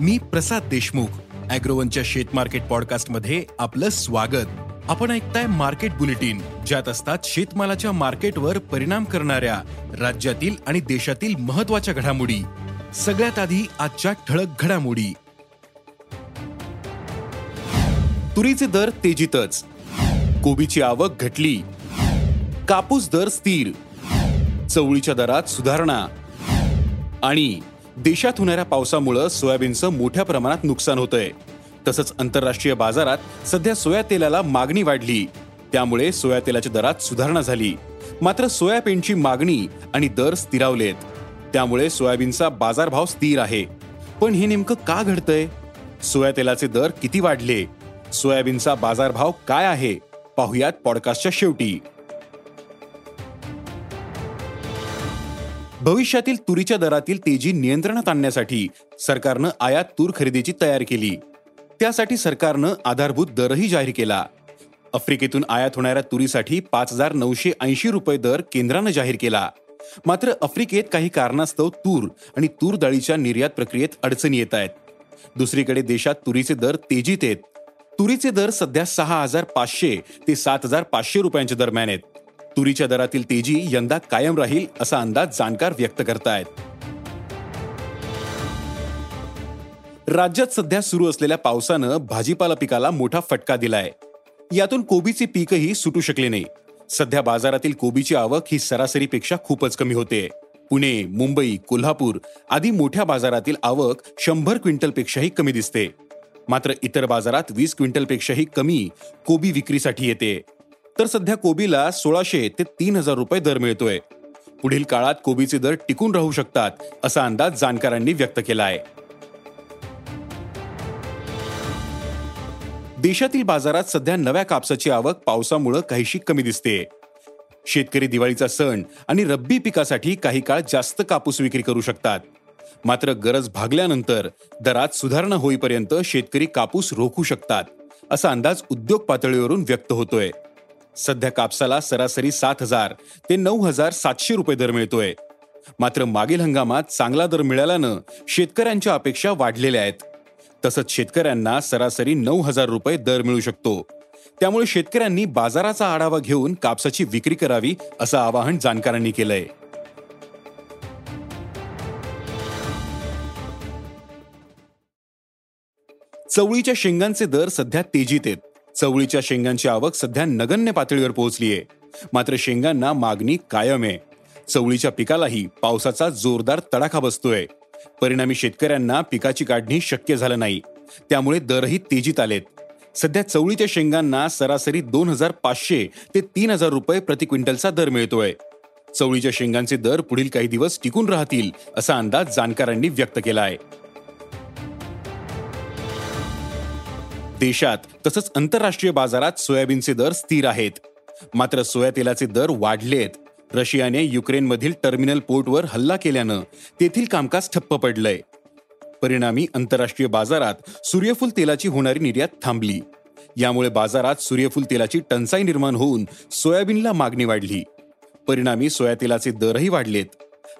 मी प्रसाद देशमुख अॅग्रोवनच्या शेत मार्केट पॉडकास्टमध्ये आपलं स्वागत. आपण ऐकताय मार्केट बुलेटिन ज्यात असतात शेतमालाच्या मार्केटवर परिणाम करणाऱ्या राज्यातील आणि देशातील महत्त्वाच्या घडामोडी. सगळ्यात आधी आजच्या ठळक घडामोडी. तुरीचे दर तेजीतच. कोबीची आवक घटली. कापूस दर स्थिर. चवळीच्या दरात सुधारणा. आणि देशात होणाऱ्या पावसामुळं सोयाबीनचं मोठ्या प्रमाणात नुकसान होतंय. तसंच आंतरराष्ट्रीय बाजारात सध्या सोया तेलाला मागणी वाढली. त्यामुळे सोया तेलाच्या दरात सुधारणा झाली. मात्र सोयाबीनची मागणी आणि दर स्थिरावलेत. त्यामुळे सोयाबीनचा बाजारभाव स्थिर आहे. पण हे नेमकं का घडतंय? सोया तेलाचे दर किती वाढले? सोयाबीनचा बाजारभाव काय आहे? पाहुयात पॉडकास्टच्या शेवटी. भविष्यातील तुरीच्या दरातील तेजी नियंत्रणात आणण्यासाठी सरकारनं आयात तूर खरेदीची तयारी केली. त्यासाठी सरकारनं आधारभूत दरही जाहीर केला. आफ्रिकेतून आयात होणाऱ्या तुरीसाठी पाच हजार नऊशे ऐंशी रुपये दर केंद्रानं जाहीर केला. मात्र आफ्रिकेत काही कारणास्तव तूर आणि तूर डाळीच्या निर्यात प्रक्रियेत अडचणी येत आहेत. दुसरीकडे देशात तुरीचे दर तेजीत आहेत. तुरीचे दर सध्या सहा हजार पाचशे ते सात हजार पाचशे रुपयांच्या दरम्यान आहेत. तुरीच्या दरातील तेजी यंदा कायम राहील असा अंदाज जाणकार व्यक्त करतायत. राज्यात सध्या सुरू असलेल्या पावसानं भाजीपाला पिकाला मोठा फटका दिलाय. यातून कोबीचे पीकही सुटू शकले नाही. सध्या बाजारातील कोबीची आवक ही सरासरीपेक्षा खूपच कमी होते. पुणे मुंबई कोल्हापूर आदी मोठ्या बाजारातील आवक शंभर क्विंटलपेक्षाही कमी दिसते. मात्र इतर बाजारात वीस क्विंटलपेक्षाही कमी कोबी विक्रीसाठी येते. तर सध्या कोबीला सोळाशे ते तीन हजार रुपये दर मिळतोय. पुढील काळात कोबीचे दर टिकून राहू शकतात असा अंदाज जाणकारांनी व्यक्त केला आहे देशातील बाजारात सध्या नव्या कापसाची आवक पावसामुळे काहीशी कमी दिसते. शेतकरी दिवाळीचा सण आणि रब्बी पिकासाठी काही काळ जास्त कापूस विक्री करू शकतात. मात्र गरज भागल्यानंतर दरात सुधारणा होईपर्यंत शेतकरी कापूस रोखू शकतात असा अंदाज उद्योग पातळीवरून व्यक्त होतोय. सध्या कापसाला सरासरी सात हजार ते नऊ हजार सातशे रुपये दर मिळतोय. मात्र मागील हंगामात चांगला दर मिळाल्यानं शेतकऱ्यांच्या अपेक्षा वाढलेल्या आहेत. तसंच शेतकऱ्यांना सरासरी नऊ हजार रुपये दर मिळू शकतो. त्यामुळे शेतकऱ्यांनी बाजाराचा आढावा घेऊन कापसाची विक्री करावी असं आवाहन जाणकारांनी केलंय. चवळीच्या शेंगांचे दर सध्या तेजीत आहेत. चवळीच्या शेंगांची आवक सध्या नगण्य पातळीवर पोहोचलीये. मात्र शेंगांना मागणी कायम आहे. चवळीच्या पिकालाही पावसाचा जोरदार तडाखा बसतोय. परिणामी शेतकऱ्यांना पिकाची काढणी शक्य झालं नाही. त्यामुळे दरही तेजीत आलेत. सध्या चवळीच्या शेंगांना सरासरी दोन हजार पाचशे ते तीन हजार रुपये प्रति क्विंटलचा दर मिळतोय. चवळीच्या शेंगांचे दर पुढील काही दिवस टिकून राहतील असा अंदाज जाणकारांनी व्यक्त केला आहे देशात तसंच आंतरराष्ट्रीय बाजारात सोयाबीनचे दर स्थिर आहेत. मात्र सोया तेलाचे दर वाढलेत. रशियाने युक्रेनमधील टर्मिनल पोर्टवर हल्ला केल्यानं तेथील कामकाज ठप्प पडलंय. परिणामी आंतरराष्ट्रीय बाजारात सूर्यफूल तेलाची होणारी निर्यात थांबली. यामुळे बाजारात सूर्यफूल तेलाची टंचाई निर्माण होऊन सोयाबीनला मागणी वाढली. परिणामी सोया तेलाचे दरही वाढलेत.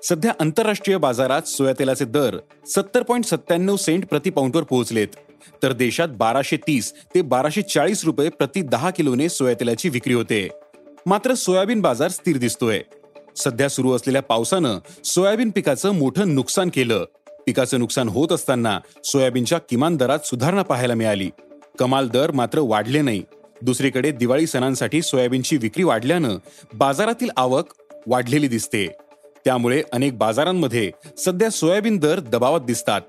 सध्या आंतरराष्ट्रीय बाजारात सोयातेलाचे दर सत्तर पॉईंट सत्त्याण्णव सेंट प्रति पाऊंडवर पोहोचलेत. तर देशात बाराशे तीस ते बाराशे चाळीस रुपये प्रति दहा किलोने सोया तेलाची विक्री होते. मात्र सोयाबीन बाजार स्थिर दिसतोय. सध्या सुरू असलेल्या पावसानं सोयाबीन पिकाचं मोठं नुकसान केलं. पिकाचं नुकसान होत असताना सोयाबीनच्या किमान दरात सुधारणा पाहायला मिळाली. कमाल दर मात्र वाढले नाही. दुसरीकडे दिवाळी सणांसाठी सोयाबीनची विक्री वाढल्यानं बाजारातील आवक वाढलेली दिसते. त्यामुळे अनेक बाजारांमध्ये सध्या सोयाबीन दर दबावात दिसतात.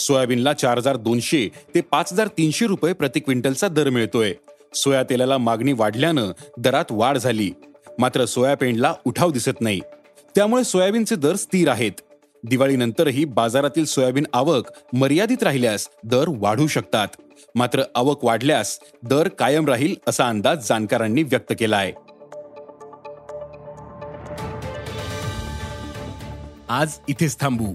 सोयाबीनला चार हजार दोनशे ते पाच हजार तीनशे रुपये प्रति क्विंटलचा दर मिळतोय. सोया तेलाला मागणी वाढल्यानं दरात वाढ झाली. मात्र सोयाबीनला उठाव दिसत नाही. त्यामुळे सोयाबीनचे दर स्थिर आहेत. दिवाळीनंतरही बाजारातील सोयाबीन आवक मर्यादित राहिल्यास दर वाढू शकतात. मात्र आवक वाढल्यास दर कायम राहील असा अंदाज जाणकारांनी व्यक्त केला आहे आज इथेच थांबू.